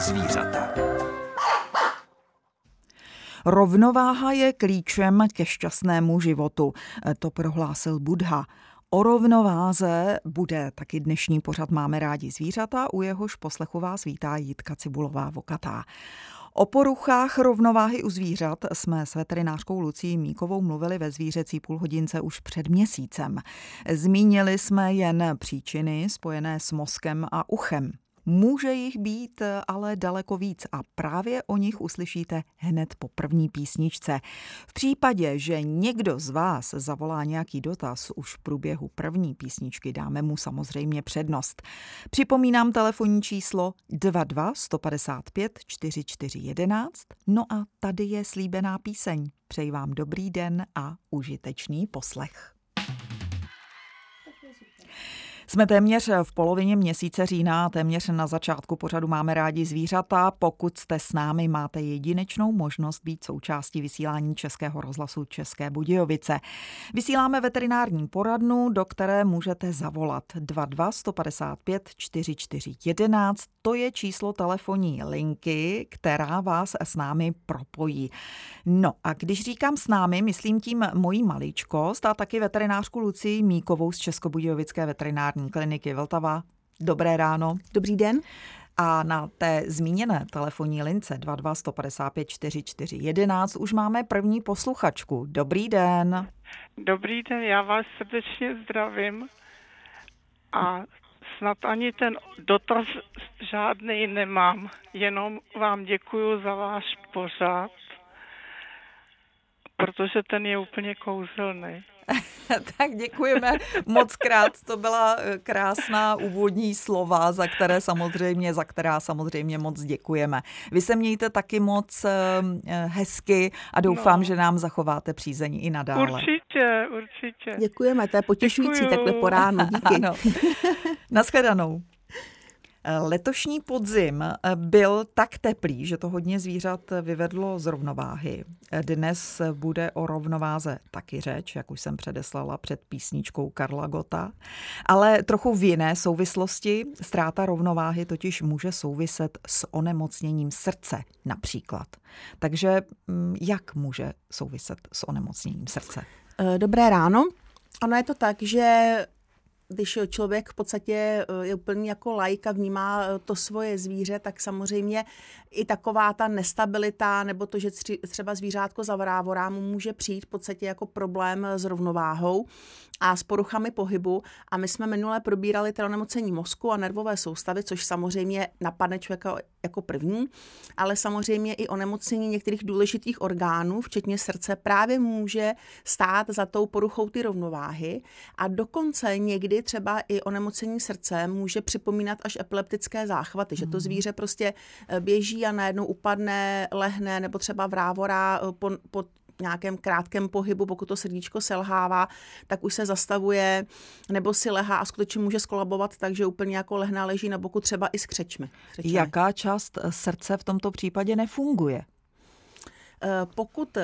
zvířata. Rovnováha je klíčem ke šťastnému životu, to prohlásil Budha. O rovnováze bude taky dnešní pořad Máme rádi zvířata, u jehož poslechu vás vítá Jitka Cibulová Vokatá. O poruchách rovnováhy u zvířat jsme s veterinářkou Lucí Míkovou mluvili ve zvířecí půlhodince už před měsícem. Zmínili jsme jen příčiny spojené s mozkem a uchem. Může jich být ale daleko víc a právě o nich uslyšíte hned po první písničce. V případě, že někdo z vás zavolá nějaký dotaz už v průběhu první písničky, dáme mu samozřejmě přednost. Připomínám telefonní číslo 22 155 4411. No a tady je slíbená píseň. Přeji vám dobrý den a užitečný poslech. Jsme téměř v polovině měsíce října, téměř na začátku pořadu máme rádi zvířata. Pokud jste s námi, máte jedinečnou možnost být součástí vysílání Českého rozhlasu České Budějovice. Vysíláme veterinární poradnu, do které můžete zavolat 22 155 44 11. To je číslo telefonní linky, která vás s námi propojí. No a když říkám s námi, myslím tím mojí maličkost a taky veterinářku Lucii Míkovou z Českobudějovické veterinární veterinární kliniky Vltava. Dobré ráno. Dobrý den. A na té zmíněné telefonní lince 22 155 44 11 už máme první posluchačku. Dobrý den. Dobrý den, já vás srdečně zdravím a snad ani ten dotaz žádný nemám, jenom vám děkuji za váš pořád, protože ten je úplně kouzelný. tak děkujeme moc krát. To byla eh, krásná úvodní slova, za které samozřejmě, za která samozřejmě moc děkujeme. Vy se mějte taky moc eh, eh, hezky a doufám, no. že nám zachováte přízeň i nadále. Určitě, určitě. Děkujeme, to je potěšující Děkuju. takhle po ránu. Díky. Ano. Naschledanou. Letošní podzim byl tak teplý, že to hodně zvířat vyvedlo z rovnováhy. Dnes bude o rovnováze taky řeč, jak už jsem předeslala před písničkou Karla Gota, ale trochu v jiné souvislosti. Ztráta rovnováhy totiž může souviset s onemocněním srdce například. Takže mm, jak může souviset s onemocněním srdce? Dobré ráno. Ono je to tak, že když člověk v podstatě eh, je úplně jako lajka, vnímá eh, to svoje zvíře, tak samozřejmě i taková ta nestabilita nebo to, že třeba zvířátko zavrávorá, mu může přijít v podstatě jako problém s rovnováhou a s poruchami pohybu. A my jsme minule probírali teda nemocení mozku a nervové soustavy, což samozřejmě napadne člověka jako první, ale samozřejmě i onemocnění některých důležitých orgánů, včetně srdce, právě může stát za tou poruchou ty rovnováhy a dokonce někdy třeba i onemocnění srdce může připomínat až epileptické záchvaty, že to hmm. zvíře prostě eh, běží a najednou upadne, lehne nebo třeba vrávorá eh, po, po nějakém krátkém pohybu, pokud to srdíčko selhává, tak už se zastavuje nebo si lehá a skutečně může skolabovat tak, že úplně jako lehná leží na boku třeba i s křečmi. křečmi. Jaká část srdce v tomto případě nefunguje? Eh, pokud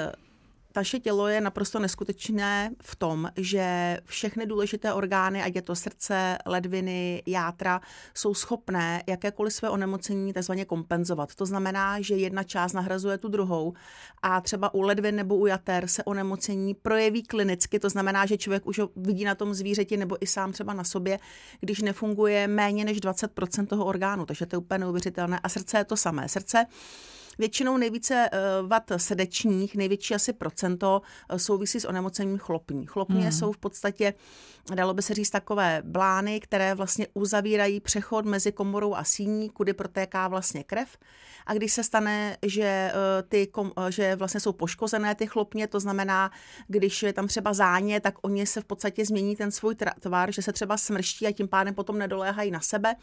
naše tělo je naprosto neskutečné v tom, že všechny důležité orgány, ať je to srdce, ledviny, játra, jsou schopné jakékoliv své onemocnění takzvaně kompenzovat. To znamená, že jedna část nahrazuje tu druhou a třeba u ledvin nebo u jater se onemocnění projeví klinicky, to znamená, že člověk už ho vidí na tom zvířeti nebo i sám třeba na sobě, když nefunguje méně než 20% toho orgánu, takže to je úplně neuvěřitelné. A srdce je to samé. Srdce Většinou nejvíce eh, vad srdečních, největší asi procento, eh, souvisí s onemocněním chlopní. Chlopně hmm. jsou v podstatě, dalo by se říct, takové blány, které vlastně uzavírají přechod mezi komorou a síní, kudy protéká vlastně krev. A když se stane, že, eh, ty, že vlastně jsou poškozené ty chlopně, to znamená, když je tam třeba záně, tak oni se v podstatě změní ten svůj tvar, že se třeba smrští a tím pádem potom nedoléhají na sebe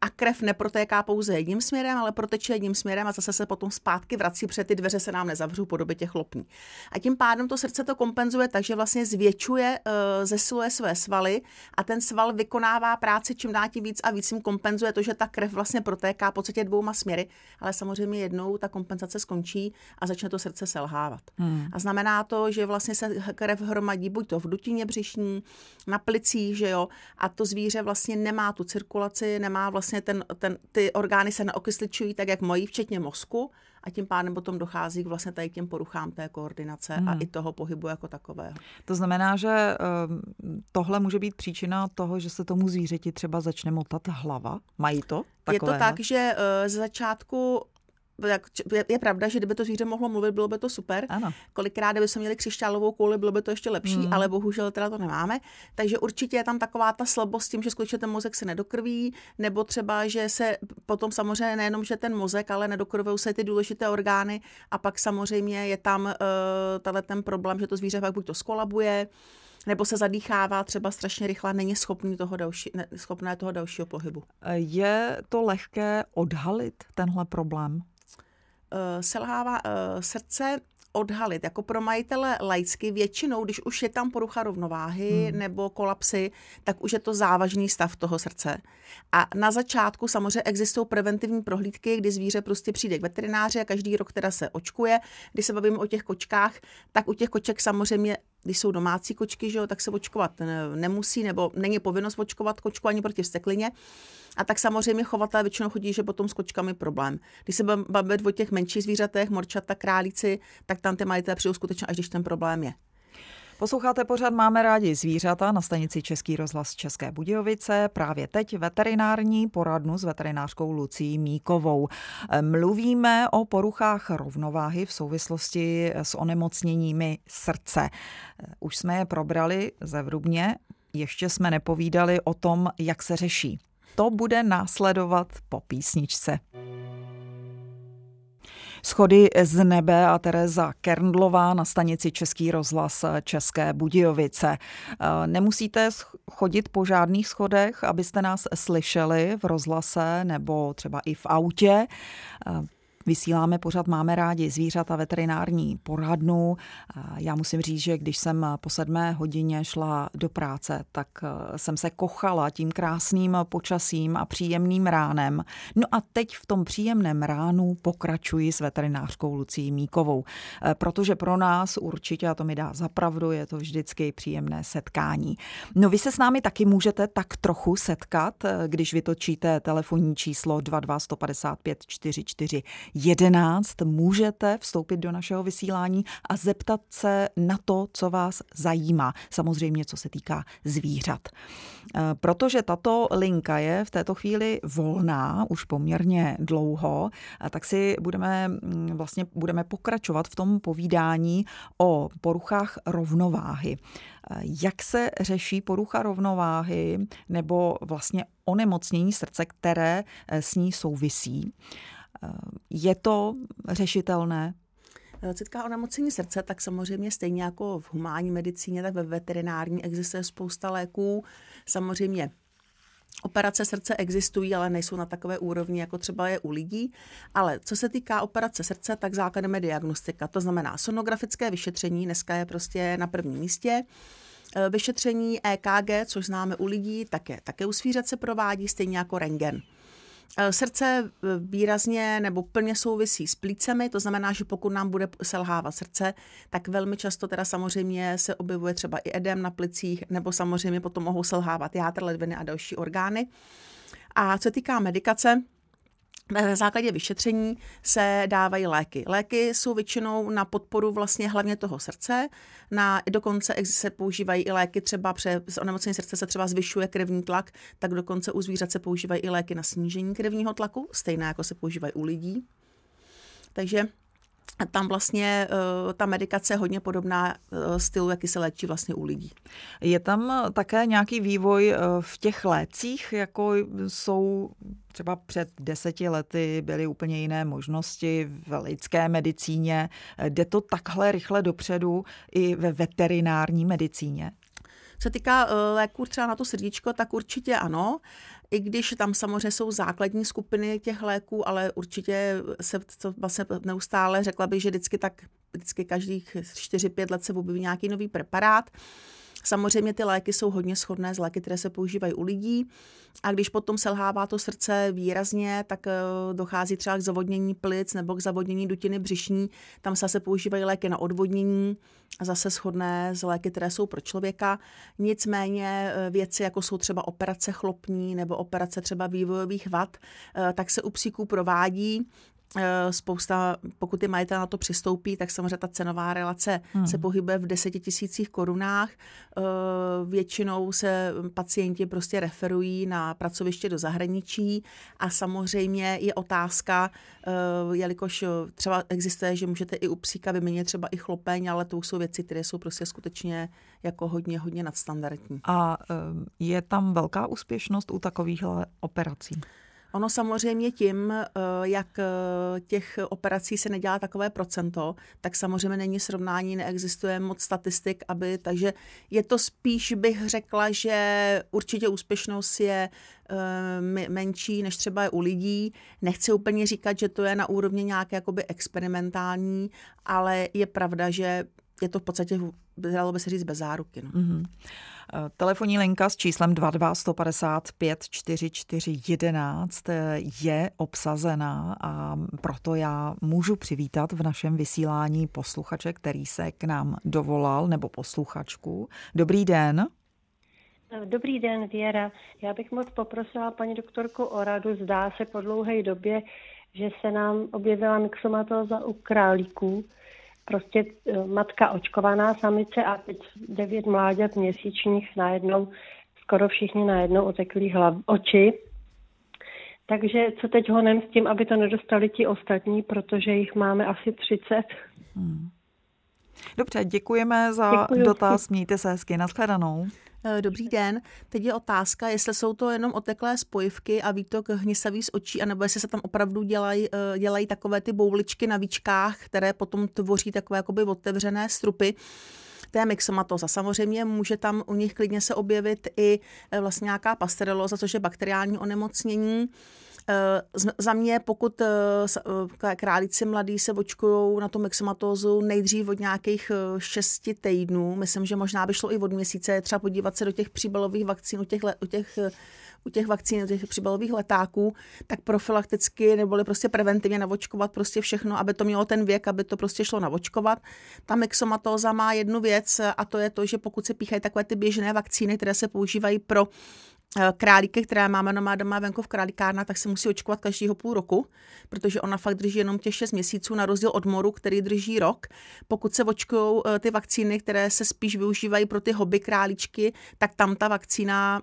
a krev neprotéká pouze jedním směrem, ale proteče jedním směrem a zase se potom zpátky vrací, protože ty dveře se nám nezavřou po době těch lopní. A tím pádem to srdce to kompenzuje tak, že vlastně zvětšuje, eh, zesiluje své svaly a ten sval vykonává práci čím dá tím víc a víc jim kompenzuje to, že ta krev vlastně protéká v podstatě dvouma směry, ale samozřejmě jednou ta kompenzace skončí a začne to srdce selhávat. Hmm. A znamená to, že vlastně se krev hromadí buď to v dutině břišní, na plicích, že jo, a to zvíře vlastně nemá tu cirkulaci, nemá vlastně vlastně ten, ten, ty orgány se neokysličují tak, jak mají, včetně mozku, a tím pádem potom dochází k vlastně tady k těm poruchám té koordinace hmm. a i toho pohybu jako takového. To znamená, že ehm, tohle může být příčina toho, že se tomu zvířeti třeba začne motat hlava? Mají to? Takové, je to tak, že uh, z začátku je, je pravda, že kdyby to zvíře mohlo mluvit, bylo by to super. Ano. Kolikrát, kdyby jsme měli křišťálovou kouli, bylo by to ještě lepší, hmm. ale bohužel teda to nemáme. Takže určitě je tam taková ta slabost tím, že skutečně ten mozek se nedokrví, nebo třeba, že se potom samozřejmě nejenom, že ten mozek, ale nedokrvují se ty důležité orgány a pak samozřejmě je tam uh, ten problém, že to zvíře pak buď to skolabuje, nebo se zadýchává třeba strašně rychle, není schopný toho další, ne, schopné toho dalšího pohybu. Je to lehké odhalit tenhle problém? Uh, selhává uh, srdce odhalit. Jako pro majitele laicky většinou, když už je tam porucha rovnováhy hmm. nebo kolapsy, tak už je to závažný stav toho srdce. A na začátku samozřejmě existují preventivní prohlídky, kdy zvíře prostě přijde k veterináři a každý rok teda se očkuje. Když se bavíme o těch kočkách, tak u těch koček samozřejmě když jsou domácí kočky, že jo, tak se očkovat nemusí, nebo není povinnost očkovat kočku ani proti vsteklině. A tak samozřejmě chovatelé většinou chodí, že potom s kočkami problém. Když se bavíme o těch menších zvířatech, morčata, králíci, tak tam ty majitelé přijdou skutečně, až když ten problém je. Posloucháte pořád Máme rádi zvířata na stanici Český rozhlas České Budějovice. Právě teď veterinární poradnu s veterinářkou Lucí Míkovou. Mluvíme o poruchách rovnováhy v souvislosti s onemocněními srdce. Už jsme je probrali zevrubně, ještě jsme nepovídali o tom, jak se řeší. To bude následovat po písničce. Schody z nebe a Tereza Kerndlová na stanici Český rozhlas České Budějovice. Eh, nemusíte chodit po žádných schodech, abyste nás slyšeli v rozhlase nebo třeba i v autě. Vysíláme pořád Máme rádi zvířata veterinární poradnu. Já musím říct, že když jsem po sedmé hodině šla do práce, tak eh, jsem se kochala tím krásným počasím a příjemným ránem. No a teď v tom příjemném ránu pokračuji s veterinářkou Lucí Míkovou, eh, protože pro nás určitě, a to mi dá zapravdu, je to vždycky příjemné setkání. No vy se s námi taky můžete tak trochu setkat, eh, když vytočíte telefonní číslo 22 155 44 11 můžete vstoupit do našeho vysílání a zeptat se na to, co vás zajímá. Samozřejmě, co se týká zvířat. Eh, protože tato linka je v této chvíli volná už poměrně dlouho, tak si budeme mm, vlastně budeme pokračovat v tom povídání o poruchách rovnováhy. Eh, jak se řeší porucha rovnováhy nebo vlastně onemocnění srdce, které eh, s ní souvisí? Je to řešitelné? Co týká onemocnění srdce, tak samozřejmě stejně jako v humánní medicíně, tak ve veterinární existuje spousta léků. Samozřejmě Operace srdce existují, ale nejsou na takové úrovni, jako třeba je u lidí. Ale co se týká operace srdce, tak základem je diagnostika. To znamená sonografické vyšetření, dneska je prostě na prvním místě. Vyšetření EKG, což známe u lidí, také, také u zvířat se provádí, stejně jako rengen. Eh, srdce eh, výrazně nebo plně souvisí s plícemi, to znamená, že pokud nám bude selhávat srdce, tak velmi často teda samozřejmě se objevuje třeba i edem na plicích, nebo samozřejmě potom mohou selhávat játr, ledviny a další orgány. A co týká medikace, na základě vyšetření se dávají léky. Léky jsou většinou na podporu vlastně hlavně toho srdce, na, dokonce se používají i léky třeba pře, z onemocnění srdce se třeba zvyšuje krevní tlak, tak dokonce u zvířat se používají i léky na snížení krevního tlaku, stejné jako se používají u lidí. Takže tam vlastně uh, ta medikace je hodně podobná uh, stylu, jaký se léčí vlastně u lidí. Je tam také nějaký vývoj uh, v těch lécích, jako jsou třeba před deseti lety byly úplně jiné možnosti v lidské medicíně. Jde to takhle rychle dopředu i ve veterinární medicíně? Co týká léků třeba na to srdíčko, tak určitě ano i když tam samozřejmě jsou základní skupiny těch léků, ale určitě se to vlastně neustále řekla bych, že vždycky tak vždycky každých 4-5 let se objeví nějaký nový preparát. Samozřejmě ty léky jsou hodně shodné z léky, které se používají u lidí. A když potom selhává to srdce výrazně, tak eh, dochází třeba k zavodnění plic nebo k zavodnění dutiny břišní. Tam se zase používají léky na odvodnění, zase shodné z léky, které jsou pro člověka. Nicméně eh, věci, jako jsou třeba operace chlopní nebo operace třeba vývojových vad, eh, tak se u psíků provádí spousta, pokud ty majitel na to přistoupí, tak samozřejmě ta cenová relace hmm. se pohybuje v desetitisících korunách. Eh, většinou se pacienti prostě referují na pracoviště do zahraničí a samozřejmě je otázka, eh, jelikož třeba existuje, že můžete i u psíka vyměnit třeba i chlopeň, ale to jsou věci, které jsou prostě skutečně jako hodně, hodně nadstandardní. A je tam velká úspěšnost u takových operací? Ono samozřejmě tím, eh, jak eh, těch operací se nedělá takové procento, tak samozřejmě není srovnání, neexistuje moc statistik, aby, takže je to spíš, bych řekla, že určitě úspěšnost je eh, menší, než třeba je u lidí. Nechci úplně říkat, že to je na úrovni nějaké jakoby experimentální, ale je pravda, že je to v podstatě, dalo by se říct, bez záruky. No. Mm-hmm. Telefonní linka s číslem 22 155 44 11 je obsazená a proto já můžu přivítat v našem vysílání posluchače, který se k nám dovolal, nebo posluchačku. Dobrý den. Dobrý den, Věra. Já bych moc poprosila paní doktorku o radu. Zdá se po dlouhé době, že se nám objevila myxomatóza u králíků prostě eh, matka očkovaná samice a teď devět mláďat měsíčních najednou, skoro všichni najednou oteklí hlav, oči. Takže co teď honem s tím, aby to nedostali ti ostatní, protože jich máme asi 30. Hmm. Dobře, děkujeme za Děkuju. dotaz. Mějte se hezky. Naschledanou. Eh, dobrý den. Teď je otázka, jestli jsou to jenom oteklé spojivky a výtok hnisavý z očí, anebo jestli se tam opravdu dělají, eh, dělají takové ty bouličky na víčkách, které potom tvoří takové jakoby otevřené strupy té myxomatoza. Samozřejmě může tam u nich klidně se objevit i eh, vlastně nějaká pastereloza, což je bakteriální onemocnění. Eh, za mě, pokud eh, eh, králíci mladí se očkují na tu myxomatózu nejdřív od nějakých šesti týdnů, myslím, že možná by šlo i od měsíce, třeba podívat se do těch příbalových vakcín, u těch, u těch u těch vakcín, u těch příbalových letáků, tak profilakticky neboli prostě preventivně navočkovat prostě všechno, aby to mělo ten věk, aby to prostě šlo navočkovat. Ta myxomatóza má jednu věc a to je to, že pokud se píchají takové ty běžné vakcíny, které se používají pro králíky, které máme doma, doma venku v králíkárna, tak se musí očkovat každého půl roku, protože ona fakt drží jenom těch 6 měsíců, na rozdíl od moru, který drží rok. Pokud se očkují eh, ty vakcíny, které se spíš využívají pro ty hobby králíčky, tak tam ta vakcína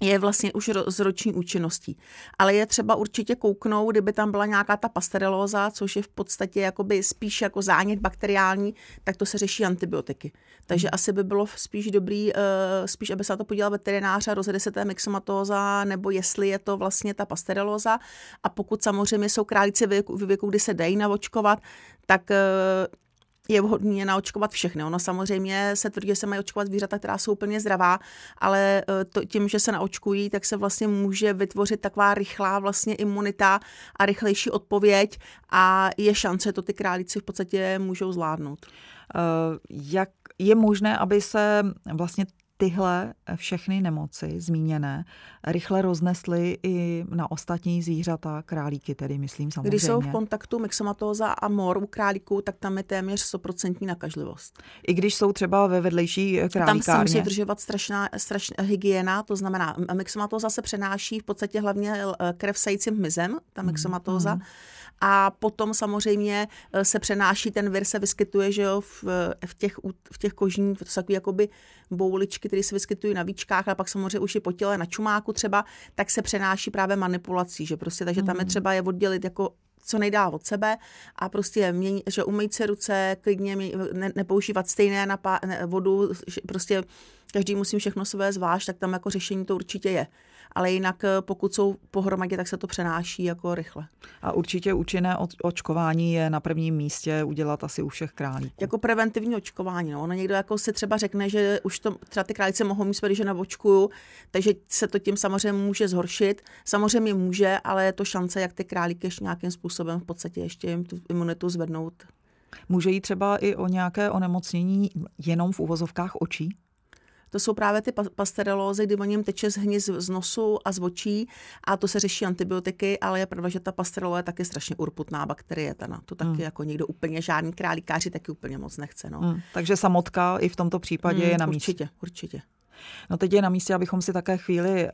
je vlastně už z roční účinností. Ale je třeba určitě kouknout, kdyby tam byla nějaká ta pastereloza, což je v podstatě jakoby spíš jako zánět bakteriální, tak to se řeší antibiotiky. Takže hmm. asi by bylo spíš dobrý, uh, spíš aby se na to podíval veterinář a rozjede se té myxomatóza, nebo jestli je to vlastně ta pastereloza. A pokud samozřejmě jsou králíci v věku, věku kdy se dají navočkovat, tak uh, je vhodné naočkovat všechny. Ono samozřejmě se tvrdí, že se mají očkovat zvířata, která jsou úplně zdravá, ale e, to, tím, že se naočkují, tak se vlastně může vytvořit taková rychlá vlastně imunita a rychlejší odpověď a je šance, to ty králíci v podstatě můžou zvládnout. Uh, jak je možné, aby se vlastně tyhle všechny nemoci zmíněné rychle roznesly i na ostatní zvířata, králíky tedy, myslím samozřejmě. Když jsou v kontaktu myxomatóza a mor u králíků, tak tam je téměř 100% nakažlivost. I když jsou třeba ve vedlejší králíkárně? Tam se musí držovat strašná, strašná hygiena, to znamená, myxomatóza se přenáší v podstatě hlavně eh, krev sajícím hmyzem, ta myxomatóza. Mm. A potom samozřejmě eh, se přenáší, ten vir se vyskytuje, že jo, v, v těch, v těch kožních, to jsou takové jakoby bouličky, které se vyskytují na víčkách, a pak samozřejmě už je po těle na čumáku třeba, tak se přenáší právě manipulací, že prostě, takže tam je mhm. třeba je oddělit jako co nejdál od sebe a prostě mění, že umýt se ruce, klidně ne, nepoužívat stejné napá, ne, vodu, prostě každý musí všechno své zvlášť, tak tam jako řešení to určitě je ale jinak eh, pokud jsou pohromadě, tak se to přenáší jako rychle. A určitě účinné očkování je na prvním místě udělat asi u všech králíků. Jako preventivní očkování. No. Ono někdo jako si třeba řekne, že už to, třeba ty králíci mohou mít když je navočkuju, takže se to tím samozřejmě může zhoršit. Samozřejmě může, ale je to šance, jak ty králíky ještě nějakým způsobem v podstatě ještě jim tu imunitu zvednout. Může jít třeba i o nějaké onemocnění jenom v uvozovkách očí? To jsou právě ty pasterelózy, kdy o něm teče z hniz z nosu a z očí a to se řeší antibiotiky, ale je pravda, že ta pasterelo je taky strašně urputná bakterie. Tana. To taky hmm. jako někdo úplně žádný králíkáři taky úplně moc nechce. No. Hmm. Takže samotka i v tomto případě hmm, je na místě. Určitě, určitě. No teď je na místě, abychom si také chvíli uh,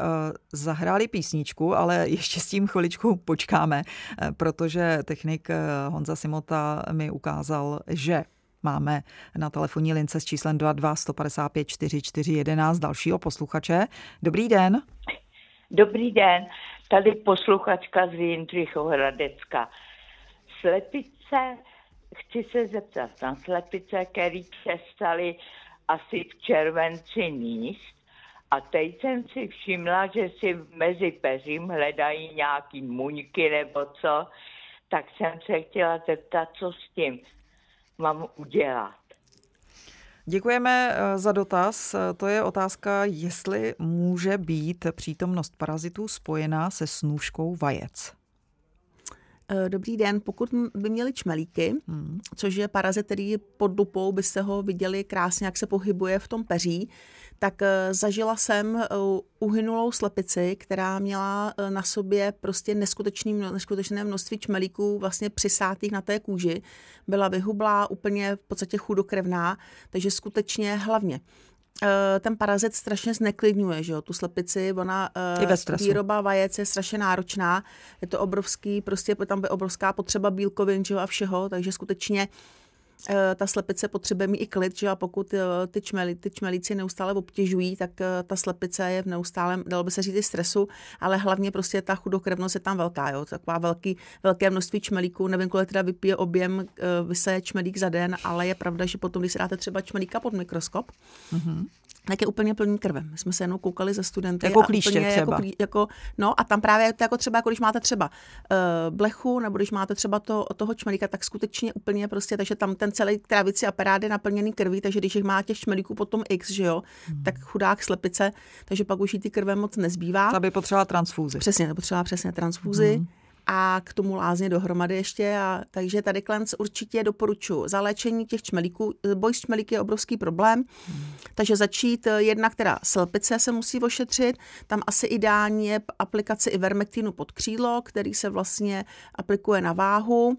zahráli písničku, ale ještě s tím chviličku počkáme, uh, protože technik uh, Honza Simota mi ukázal, že Máme na telefonní lince s číslem 22 155 44 11 dalšího posluchače. Dobrý den. Dobrý den, tady posluchačka z Jindřichova Hradecka. Slepice, chci se zeptat na slepice, které přestaly asi v červenci níst. A teď jsem si všimla, že si mezi peřím hledají nějaký muňky nebo co, tak jsem se chtěla zeptat, co s tím mám udělat. Děkujeme eh, za dotaz. To je otázka, jestli může být přítomnost parazitů spojená se snůžkou vajec. Eh, dobrý den, pokud by měli čmelíky, hmm. což je parazit, který pod lupou byste ho viděli krásně, jak se pohybuje v tom peří, tak eh, zažila jsem eh, uhynulou slepici, která měla na sobě prostě neskutečný, neskutečné množství čmelíků vlastně přisátých na té kůži. Byla vyhublá, úplně v podstatě chudokrevná, takže skutečně hlavně ten parazit strašně zneklidňuje, že jo, tu slepici, ona, stresu. výroba vajec je strašně náročná, je to obrovský, prostě tam je obrovská potřeba bílkovin, že jo, a všeho, takže skutečně Eh, ta slepice potřebuje mít i klid, že a pokud eh, ty, čmeli, ty čmelíci neustále obtěžují, tak eh, ta slepice je v neustálém, dalo by se říct, i stresu, ale hlavně prostě ta chudokrevnost je tam velká, jo, taková velký, velké množství čmelíků, nevím, kolik teda vypije objem, vyseje čmelík za den, ale je pravda, že potom, když si dáte třeba čmelíka pod mikroskop, mm-hmm tak je úplně plný krve. My jsme se jenom koukali za studenty. Jako klíště úplně, jako třeba. Jako, jako, no a tam právě to jako třeba, jako když máte třeba uh, blechu, nebo když máte třeba to, toho čmelíka, tak skutečně úplně prostě, takže tam ten celý trávicí aparát je naplněný krví, takže když jich má těch čmelíků potom x, že jo, hmm. tak chudák slepice, takže pak už jí ty krve moc nezbývá. Ta by potřebovala transfúzi. Přesně, potřebovala přesně transfúzi. Hmm a k tomu lázně dohromady ještě. A, takže tady Klenc určitě doporučuji. Za léčení těch čmelíků, boj s čmelíky je obrovský problém, hmm. takže začít eh, jedna, která slepice se musí ošetřit, tam asi ideální je aplikace ivermektinu pod křídlo, který se vlastně aplikuje na váhu,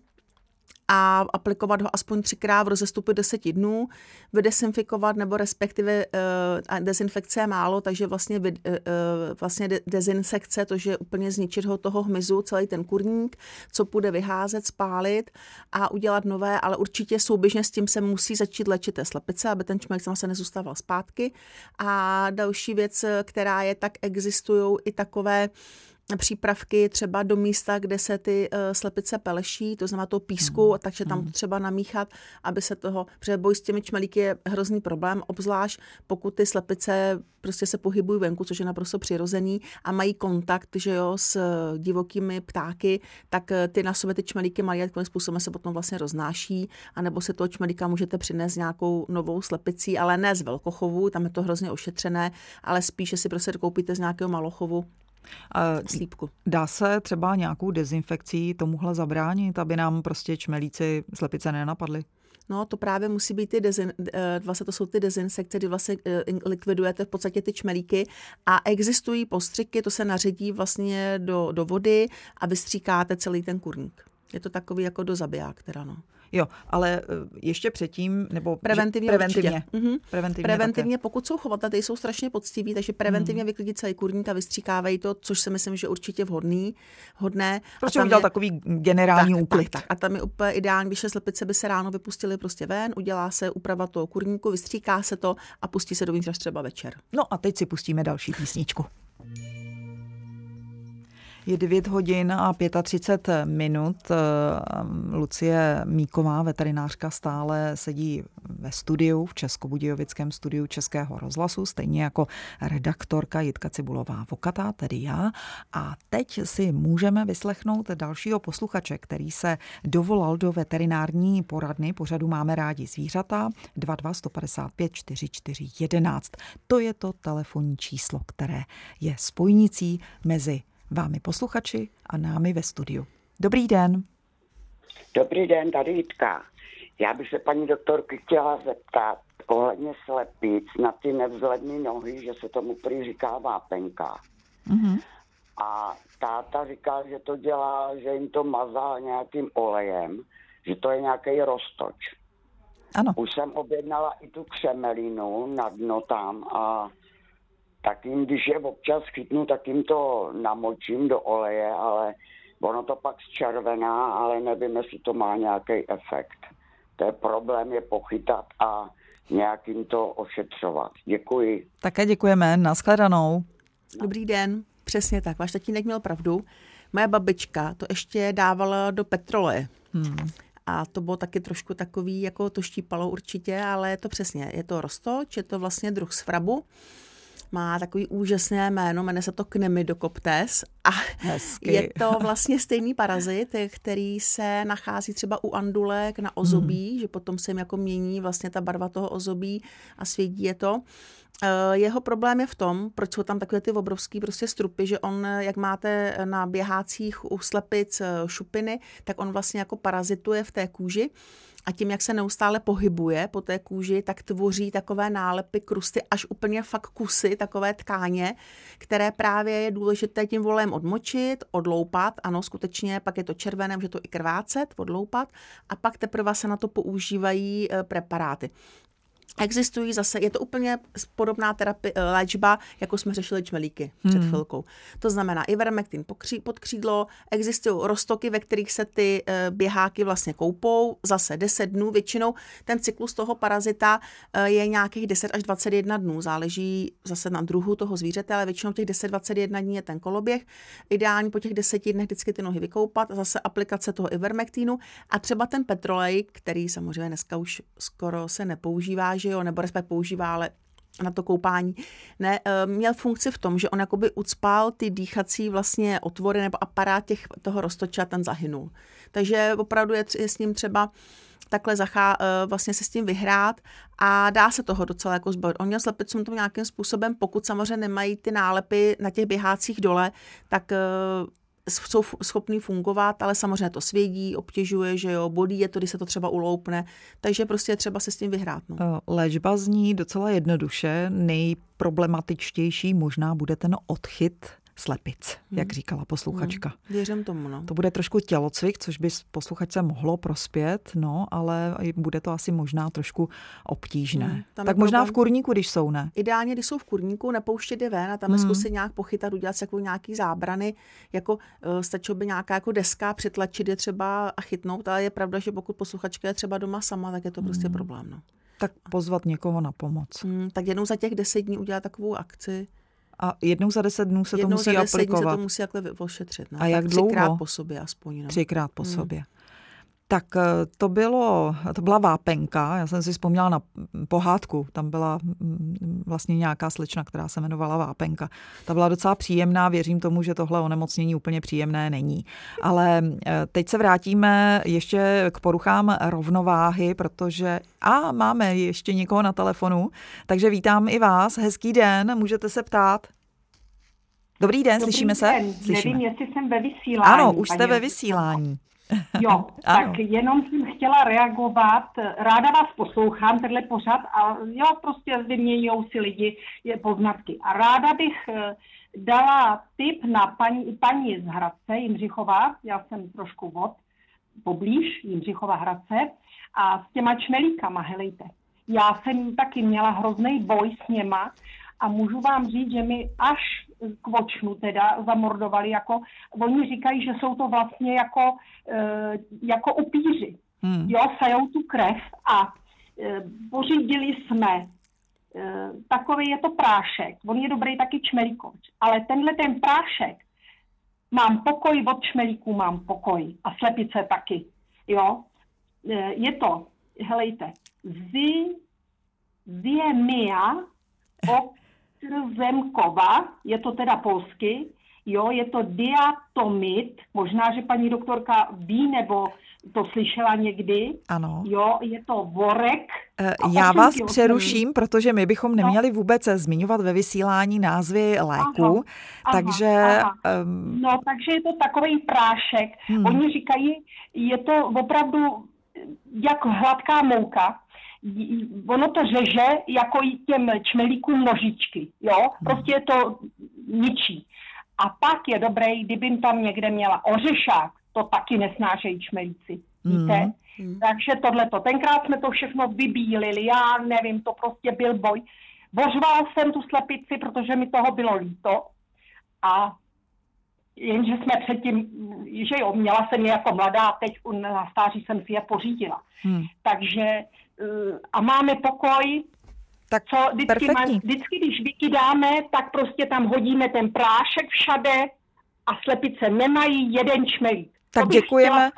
a aplikovat ho aspoň třikrát v rozestupu deseti dnů, vydesinfikovat nebo respektive uh, dezinfekce je málo, takže vlastně, uh, vlastně de, dezinsekce, to, že úplně zničit ho toho hmyzu, celý ten kurník, co půjde vyházet, spálit a udělat nové, ale určitě souběžně s tím se musí začít léčit té slepice, aby ten čmelík se nezůstával zpátky. A další věc, která je, tak existují i takové přípravky třeba do místa, kde se ty uh, slepice peleší, to znamená to písku, mm. takže tam mm. třeba namíchat, aby se toho, protože boj s těmi čmelíky je hrozný problém, obzvlášť pokud ty slepice prostě se pohybují venku, což je naprosto přirozený a mají kontakt, že jo, s divokými ptáky, tak eh, ty na sobě ty čmelíky mají, jakým způsobem se potom vlastně roznáší, anebo se toho čmelíka můžete přinést nějakou novou slepicí, ale ne z velkochovu, tam je to hrozně ošetřené, ale spíše si prostě koupíte z nějakého malochovu slípku. Dá se třeba nějakou dezinfekcí tomuhle zabránit, aby nám prostě čmelíci slepice nenapadly? No, to právě musí být ty dezin, eh, vlastně to jsou ty dezinsekce, kdy vlastně eh, likvidujete v podstatě ty čmelíky a existují postřiky, to se naředí vlastně do, do vody a vystříkáte celý ten kurník. Je to takový jako do zabiják teda, no. Jo, ale eh, ještě předtím, nebo preventivně. Preventivně. Mm-hmm. Preventivně, preventivně pokud jsou chovatelé, jsou strašně poctiví, takže preventivně mm. vyklidit celý kurník a vystříkávají to, což si myslím, že určitě vhodný, hodné. Prostě udělal je, takový generální tak, úklid. Tak, tak. A tam je úplně ideální, když slepice by se ráno vypustili prostě ven, udělá se úprava toho kurníku, vystříká se to a pustí se dovnitř třeba večer. No a teď si pustíme další písničku. Je 9 hodin a 35 minut. Eh, Lucie Míková, veterinářka, stále sedí ve studiu, v Českobudějovickém studiu Českého rozhlasu, stejně jako redaktorka Jitka Cibulová Vokatá, tedy já. A teď si můžeme vyslechnout dalšího posluchače, který se dovolal do veterinární poradny. Pořadu máme rádi zvířata 22 155 44 11. To je to telefonní číslo, které je spojnicí mezi vámi posluchači a námi ve studiu. Dobrý den. Dobrý den, tady Jitka. Já bych se paní doktorky chtěla zeptat, ohledně slepic na ty nevzhledné nohy, že se tomu prý říká vápenka. Mhm. A táta říká, že to dělá, že jim to mazá nějakým olejem, že to je nějaký roztoč. Ano. Už jsem objednala i tu křemelinu na dno tam a tak jim, když je občas chytnu, tak jim to namočím do oleje, ale ono to pak zčervená, ale nevím, jestli to má nějaký efekt. To je problém je pochytat a nějak jim to ošetřovat. Děkuji. Také děkujeme. Naschledanou. Dobrý den, přesně tak, váš tatínek měl pravdu. Moje babička to ještě dávala do petroleje. Hmm. A to bylo taky trošku takový, jako to štípalo určitě, ale je to přesně, je to roztoč, je to vlastně druh svrabu. Má takový úžasné jméno, jmenuje se to Cnemidocoptes a Hezky. je to vlastně stejný parazit, který se nachází třeba u andulek na ozobí, Mhm. že potom se jim jako mění vlastně ta barva toho ozobí a svědí je to. Eh, Jeho problém je v tom, proč jsou tam takové ty obrovský prostě strupy, že on, eh, jak máte na běhácích u slepic eh, šupiny, tak on vlastně jako parazituje v té kůži a tím, jak se neustále pohybuje po té kůži, tak tvoří takové nálepy, krusty, až úplně fakt kusy, takové tkáně, které právě je důležité tím volem odmočit, odloupat, ano, skutečně, pak je to červené, může to i krvácet, odloupat a pak teprve se na to používají eh, preparáty. Existují zase, je to úplně podobná terapie, léčba, jako jsme řešili čmelíky před Hmm. chvilkou. To znamená ivermectin pod křídlo, existují roztoky, ve kterých se ty eh, běháky vlastně koupou, zase 10 dnů, většinou ten cyklus toho parazita eh, je nějakých 10 až 21 dnů, záleží zase na druhu toho zvířete, ale většinou těch 10-21 dní je ten koloběh. Ideální po těch 10 dnech vždycky ty nohy vykoupat, zase aplikace toho ivermectinu a třeba ten petrolej, který samozřejmě dneska už skoro se nepoužívá, že jo, nebo respektive používá, ale na to koupání, ne, eh, měl funkci v tom, že on jakoby ucpal ty dýchací vlastně otvory nebo aparát těch, toho roztoče a ten zahynul. Takže opravdu je, je s ním třeba takhle zachá, eh, vlastně se s tím vyhrát a dá se toho docela jako zbavit. On měl slepicům to nějakým způsobem, pokud samozřejmě nemají ty nálepy na těch běhácích dole, tak eh, jsou schopný fungovat, ale samozřejmě to svědí, obtěžuje, že jo, bolí je to, když se to třeba uloupne, takže prostě je třeba se s tím vyhrát. No. Eh, Léčba zní docela jednoduše. Nejproblematičtější možná bude ten odchyt slepic, jak říkala posluchačka. Hmm, věřím tomu, no. To bude trošku tělocvik, což by posluchačce mohlo prospět, no, ale bude to asi možná trošku obtížné. Hmm, tam tak možná problém- v kurníku, když jsou, ne? Ideálně, když jsou v kurníku, nepouštět je ven a tam hmm. Hmm. zkusit nějak pochytat, udělat jako nějaký zábrany, jako uh, stačilo by nějaká jako deska, přitlačit je třeba a chytnout, ale je pravda, že pokud posluchačka je třeba doma sama, tak je to prostě Hmm. problém. No. Tak pozvat někoho na pomoc. Hmm, tak jednou za těch deset dní udělat takovou akci. A jednou za deset dnů se to jednou musí za deset dní se aplikovat. to musí takhle ošetřit. No. A jak tak třikrát dlouho? po sobě aspoň. No. Třikrát po Hmm. sobě. Tak eh, to bylo, to byla vápenka, já jsem si vzpomněla na pohádku, tam byla mm, vlastně nějaká slečna, která se jmenovala Vápenka. Ta byla docela příjemná, věřím tomu, že tohle onemocnění úplně příjemné není. Ale eh, teď se vrátíme ještě k poruchám rovnováhy, protože a máme ještě někoho na telefonu, takže vítám i vás, hezký den, můžete se ptát. Dobrý den, Dobrý slyšíme se? den. Slyšíme. Nevím, jestli jsem ve vysílání. Ano, už jste ve vysílání. Jo, Ano. tak jenom jsem chtěla reagovat. Ráda vás poslouchám, tenhle pořad, a jo, prostě vyměňují si lidi je poznatky. A ráda bych eh, dala tip na paní, paní z Hradce, Jindřichová, já jsem trošku od, poblíž Jindřichova Hradce, a s těma čmelíkama, helejte. Já jsem taky měla hrozný boj s něma a můžu vám říct, že mi až k očnu teda zamordovali, jako, oni říkají, že jsou to vlastně jako, e, jako upíři. Hmm. Jo, sajou tu krev a e, pořídili jsme e, takový je to prášek, on je dobrý taky čmelíkoč, ale tenhle ten prášek, mám pokoj od čmelíků, mám pokoj a slepice taky, jo. Je to, helejte, zi, ziemia Okrzemkova, je to teda polsky, jo, je to diatomit, možná, že paní doktorka ví, nebo to slyšela někdy, Ano. jo, je to vorek. Eh, Já vás přeruším, protože my bychom neměli vůbec zmiňovat ve vysílání názvy léku, aha, takže aha. em, No, takže je to takový prášek. Hmm. Oni říkají, je to opravdu jak hladká mouka. Ono to řeže jako i těm čmelíkům nožičky, jo, prostě je to ničí. A pak je dobré, kdybym tam někde měla ořešák, to taky nesnášejí čmelíci, víte? Mm. Takže tohleto, tenkrát jsme to všechno vybílili, já nevím, to prostě byl boj. Božvala jsem tu slepici, protože mi toho bylo líto a jenže jsme předtím, že jo, měla jsem je jako mladá, teď na stáří jsem si je pořídila. Hmm. Takže a máme pokoj, tak co vždycky, má, vždycky, když vykydáme, tak prostě tam hodíme ten prášek všade a slepice nemají jeden čmelík. Tak děkujeme,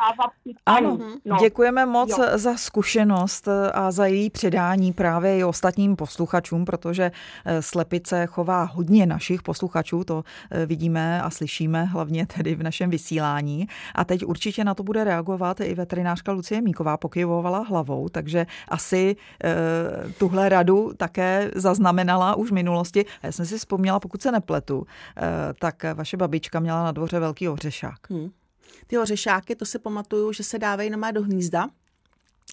ano, no. děkujeme moc jo. za zkušenost a za její předání právě i ostatním posluchačům, protože eh, Slepice chová hodně našich posluchačů, to eh, vidíme a slyšíme hlavně tedy v našem vysílání. A teď určitě na to bude reagovat i veterinářka Lucie Míková, pokyvovala hlavou, takže asi e, tuhle radu také zaznamenala už v minulosti. Já jsem si vzpomněla, pokud se nepletu, e, tak vaše babička měla na dvoře velký ořešák. Hmm. Ty ořešáky, to si pamatuju, že se dávají na do hnízda,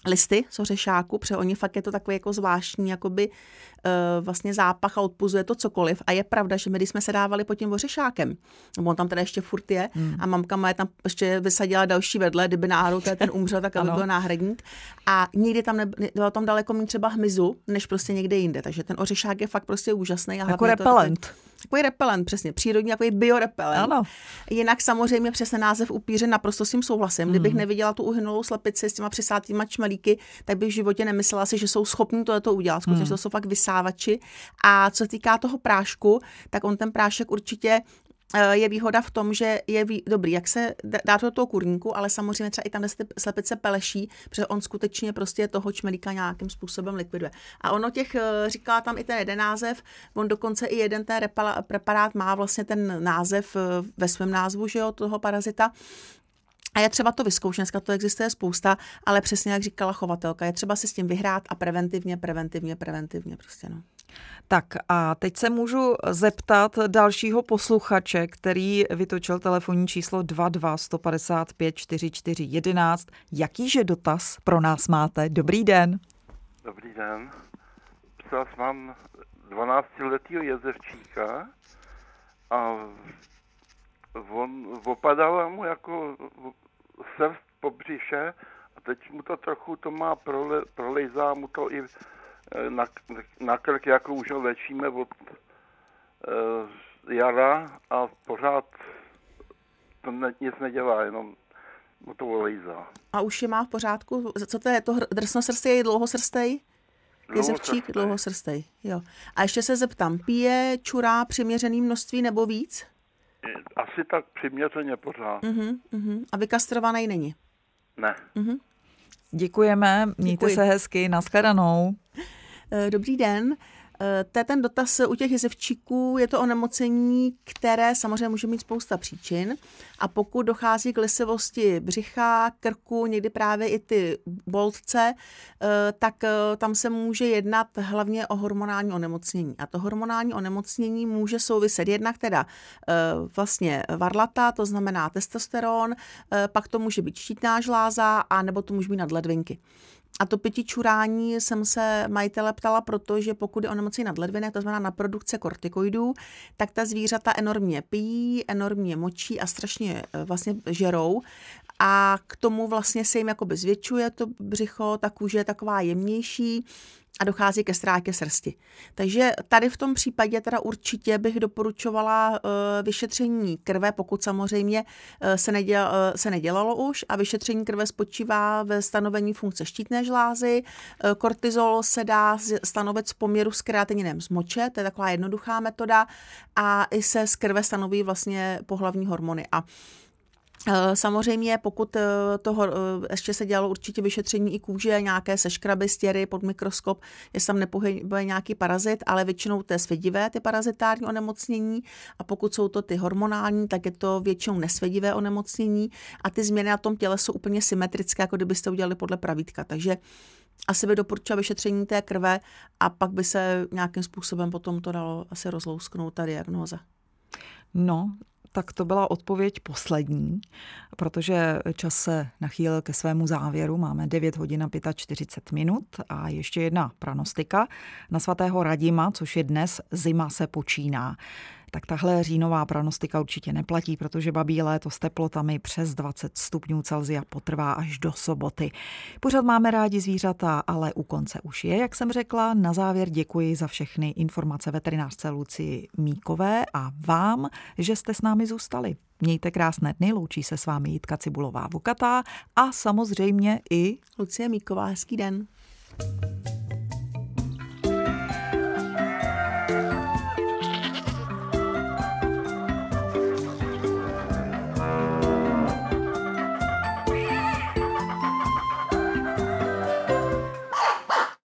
listy z ořešáku, protože oni fakt je to takový jako zvláštní jakoby, uh, vlastně zápach a odpuzuje to cokoliv. A je pravda, že my, když jsme se dávali pod tím ořešákem, on tam teda ještě furt je hmm. a mamka moje tam ještě vysadila další vedle, kdyby náhodou ten umřel, tak aby byl náhradník. A nikdy tam nebylo tam daleko méně třeba hmyzu, než prostě někde jinde. Takže ten ořešák je fakt prostě úžasný. A jako repelent. To, Takový repelent, přesně, přírodní, takový biorepelent. Ano. Jinak samozřejmě přesně název upíře naprosto s tím souhlasím. Kdybych mm. neviděla tu uhynulou slepici s těma přisátýma čmelíky, tak bych v životě nemyslela si, že jsou schopni to udělat. Skutečně mm. to jsou fakt vysávači. A co týká toho prášku, tak on ten prášek určitě je výhoda v tom, že je vý, dobrý, jak se dá to do toho kurníku, ale samozřejmě třeba i tam, kde se slepice peleší, protože on skutečně prostě toho čmelíka nějakým způsobem likviduje. A ono těch, eh, říká tam i ten jeden název, on dokonce i jeden ten preparát má vlastně ten název eh, ve svém názvu, že jo, toho parazita, a je třeba to vyzkoušet, dneska to existuje spousta, ale přesně jak říkala chovatelka, je třeba si s tím vyhrát a preventivně, preventivně, preventivně prostě no. Tak a teď se můžu zeptat dalšího posluchače, který vytočil telefonní číslo 22 155 44 11. Jakýže dotaz pro nás máte? Dobrý den. Dobrý den. Psal mám 12 letého jezevčíka a on opadala mu jako srst po břiše a teď mu to trochu to má prole, prolejzá mu to i na, na krk, jako už ho léčíme od uh, jara a pořád to ne, nic nedělá, jenom mu to volejzá. A už je má v pořádku? Co to je? To drsnosrstej je dlouhosrstej? Jezevčík dlouhosrstej, jo. A ještě se zeptám, pije čurá přiměřený množství nebo víc? Asi tak přiměřeně pořád. Uh-huh, uh-huh. A vykastrovaný není? Ne. Uh-huh. Děkujeme, mějte Děkuji. se hezky, nashledanou. Eh, dobrý den. Eh, to ten dotaz u těch jezevčíků, je to onemocnění, které samozřejmě může mít spousta příčin a pokud dochází k lisivosti břicha, krku, někdy právě i ty boltce, eh, tak tam se může jednat hlavně o hormonální onemocnění. A to hormonální onemocnění může souviset jednak teda vlastně varlata, to znamená testosteron, pak to může být štítná žláza a nebo to může být nadledvinky. A to pití čurání jsem se majitele ptala, protože pokud je o nemoci nadledviny, to znamená na produkce kortikoidů, tak ta zvířata enormně pijí, enormně močí a strašně eh, vlastně žerou. A k tomu vlastně se jim jakoby zvětšuje to břicho, ta kůže je taková jemnější, a dochází ke ztrátě srsti. Takže tady v tom případě teda určitě bych doporučovala uh, vyšetření krve, pokud samozřejmě uh, se, neděl, uh, se nedělalo už a vyšetření krve spočívá ve stanovení funkce štítné žlázy. Kortizol se dá stanovit z poměru s kreatininem z moče, to je taková jednoduchá metoda a i se z krve stanoví vlastně pohlavní hormony. A Eh, samozřejmě, pokud eh, toho eh, ještě se dělalo určitě vyšetření i kůže, nějaké seškraby, stěry pod mikroskop, jestli tam nepohybuje nějaký parazit, ale většinou to je svedivé, ty parazitární onemocnění a pokud jsou to ty hormonální, tak je to většinou nesvedivé onemocnění a ty změny na tom těle jsou úplně symetrické, jako kdybyste udělali podle pravítka. Takže asi by doporučila vyšetření té krve a pak by se nějakým způsobem potom to dalo asi rozlousknout ta diagnoza. No, tak to byla odpověď poslední, protože čas se nachýlil ke svému závěru. Máme 9 hodin a 45 minut a ještě jedna pranostika. Na svatého Radima, což je dnes, zima se počíná tak tahle říjnová pranostika určitě neplatí, protože babí léto s teplotami přes 20 stupňů Celzia potrvá až do soboty. Pořád máme rádi zvířata, ale u konce už je, jak jsem řekla. Na závěr děkuji za všechny informace veterinářce Luci Míkové a vám, že jste s námi zůstali. Mějte krásné dny, loučí se s vámi Jitka Cibulová Vukatá a samozřejmě i Lucie Míková, hezký den.